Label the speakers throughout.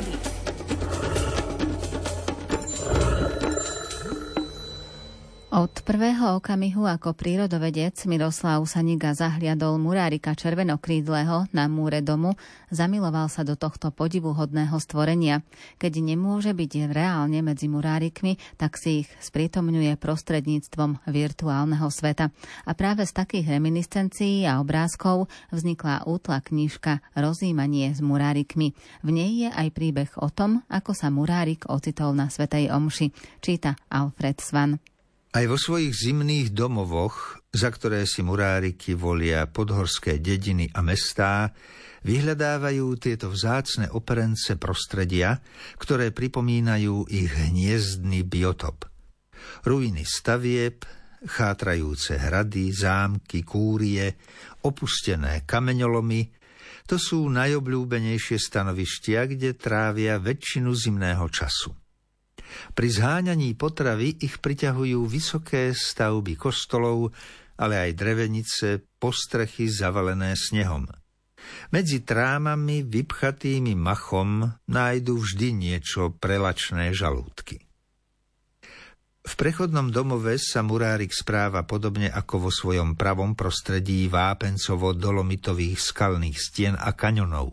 Speaker 1: Brody. Okamihu ako prírodovedec Miroslav Saniga zahliadol murárika červenokrídleho na múre domu, zamiloval sa do tohto podivuhodného stvorenia. Keď nemôže byť reálne medzi murárikmi, tak si ich sprítomňuje prostredníctvom virtuálneho sveta. A práve z takých reminiscencií a obrázkov vznikla útla knižka Rozímanie s murárikmi. V nej je aj príbeh o tom, ako sa murárik ocitol na Svetej Omši, číta Alfred Svan.
Speaker 2: Aj vo svojich zimných domovoch, za ktoré si muráriky volia podhorské dediny a mestá, vyhľadávajú tieto vzácne operence prostredia, ktoré pripomínajú ich hniezdný biotop. Ruiny stavieb, chátrajúce hrady, zámky, kúrie, opustené kameňolomy, to sú najobľúbenejšie stanovištia, kde trávia väčšinu zimného času. Pri zháňaní potravy ich priťahujú vysoké stavby kostolov, ale aj drevenice, postrechy zavalené snehom. Medzi trámami vypchatými machom nájdu vždy niečo prelačné žalúdky. V prechodnom domove sa murárik správa podobne ako vo svojom pravom prostredí vápencovo-dolomitových skalných stien a kaňonov.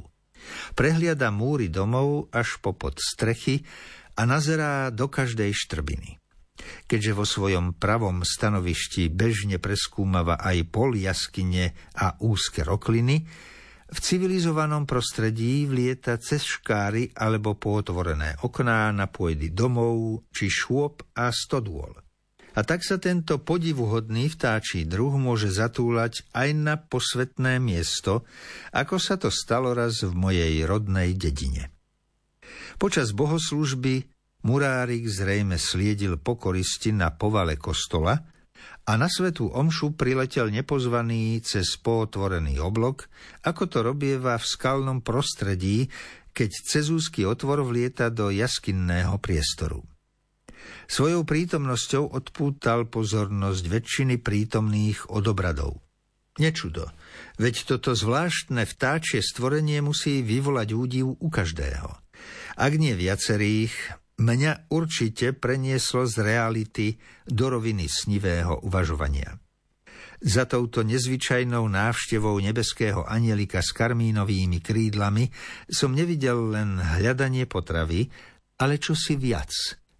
Speaker 2: Prehliada múry domov až po pod strechy a nazerá do každej štrbiny. Keďže vo svojom pravom stanovišti bežne preskúmava aj pol jaskyne a úzke rokliny, v civilizovanom prostredí vlieta cez škáry alebo pootvorené okná na pôjdy domov či šôb a stodôl. A tak sa tento podivuhodný vtáčí druh môže zatúlať aj na posvetné miesto, ako sa to stalo raz v mojej rodnej dedine. Počas bohoslužby murárik zrejme sliedil pokoristi na povale kostola a na svetú omšu priletel nepozvaný cez pootvorený oblok, ako to robieva v skalnom prostredí, keď cez úzky otvor vlieta do jaskinného priestoru. Svojou prítomnosťou odpútal pozornosť väčšiny prítomných odobradov. Nečudo, veď toto zvláštne vtáčie stvorenie musí vyvolať údiv u každého. Ak nie viacerých, mňa určite prenieslo z reality do roviny snivého uvažovania. Za touto nezvyčajnou návštevou nebeského anielika s karmínovými krídlami som nevidel len hľadanie potravy, ale čosi viac,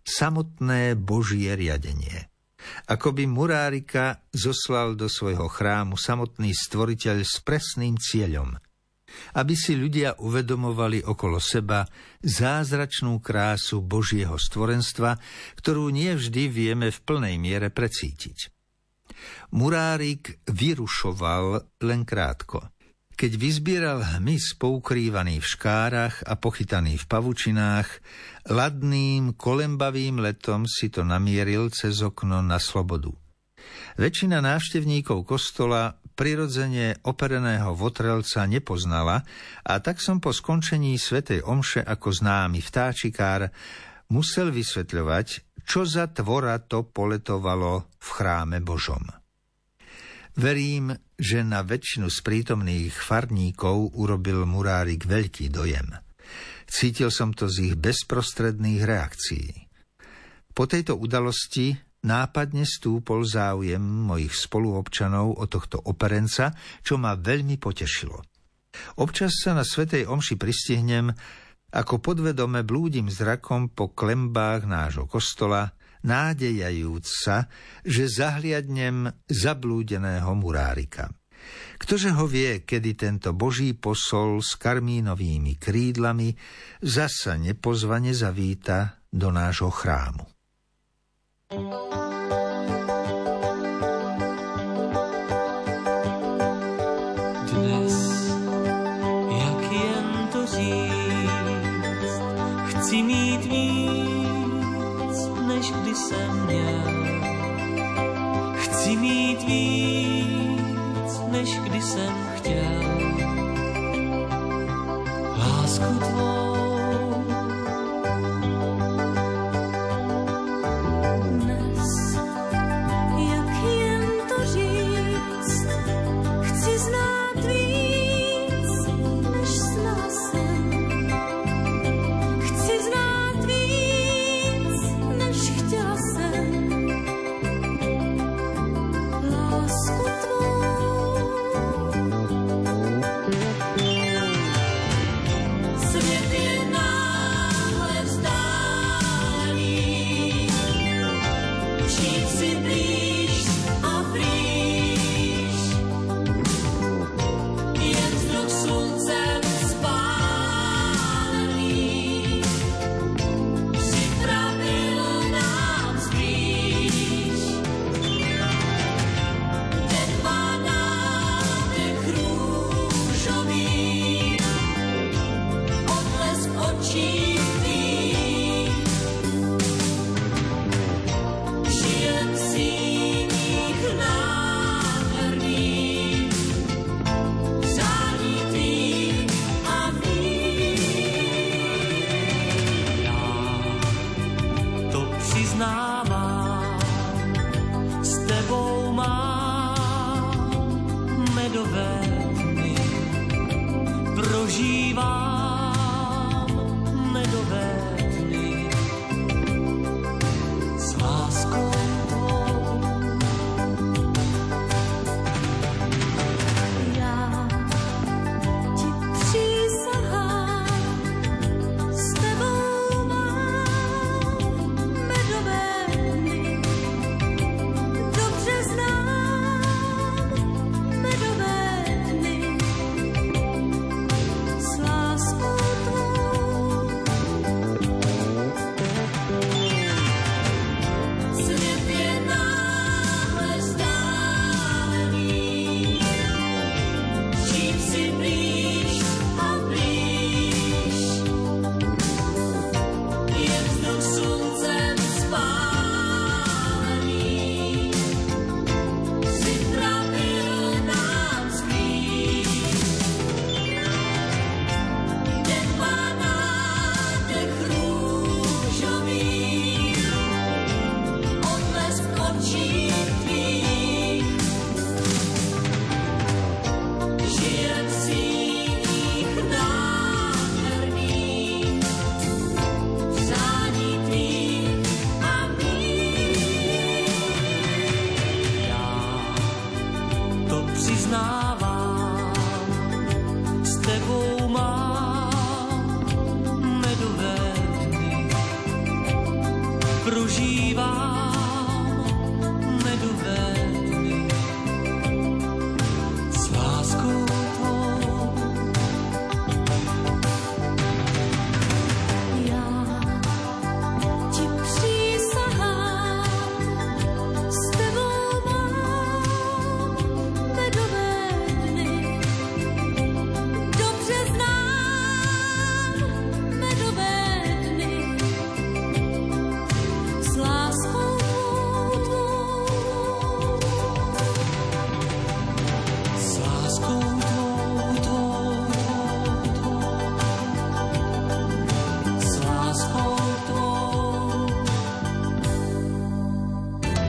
Speaker 2: samotné Božie riadenie. Ako by Murárika zoslal do svojho chrámu samotný stvoriteľ s presným cieľom – aby si ľudia uvedomovali okolo seba zázračnú krásu Božieho stvorenstva, ktorú nie vždy vieme v plnej miere precítiť. Murárik vyrušoval len krátko. Keď vyzbieral hmyz poukrývaný v škárach a pochytaný v pavučinách, ladným, kolembavým letom si to namieril cez okno na slobodu. Väčšina návštevníkov kostola prirodzene opereného votrelca nepoznala a tak som po skončení svätej omše ako známy vtáčikár musel vysvetľovať, čo za tvora to poletovalo v chráme Božom. Verím, že na väčšinu z prítomných farníkov urobil murárik veľký dojem. Cítil som to z ich bezprostredných reakcií. Po tejto udalosti nápadne stúpol záujem mojich spoluobčanov o tohto operenca, čo ma veľmi potešilo. Občas sa na Svetej Omši pristihnem, ako podvedome blúdim zrakom po klembách nášho kostola, nádejajúc sa, že zahliadnem zablúdeného murárika. Ktože ho vie, kedy tento boží posol s karmínovými krídlami zasa nepozvane zavíta do nášho chrámu.
Speaker 3: Dnes, mít víc, než kdy jsem měl. Chci mít víc, než kdy jsem chtěl. simply Mom. prožívá.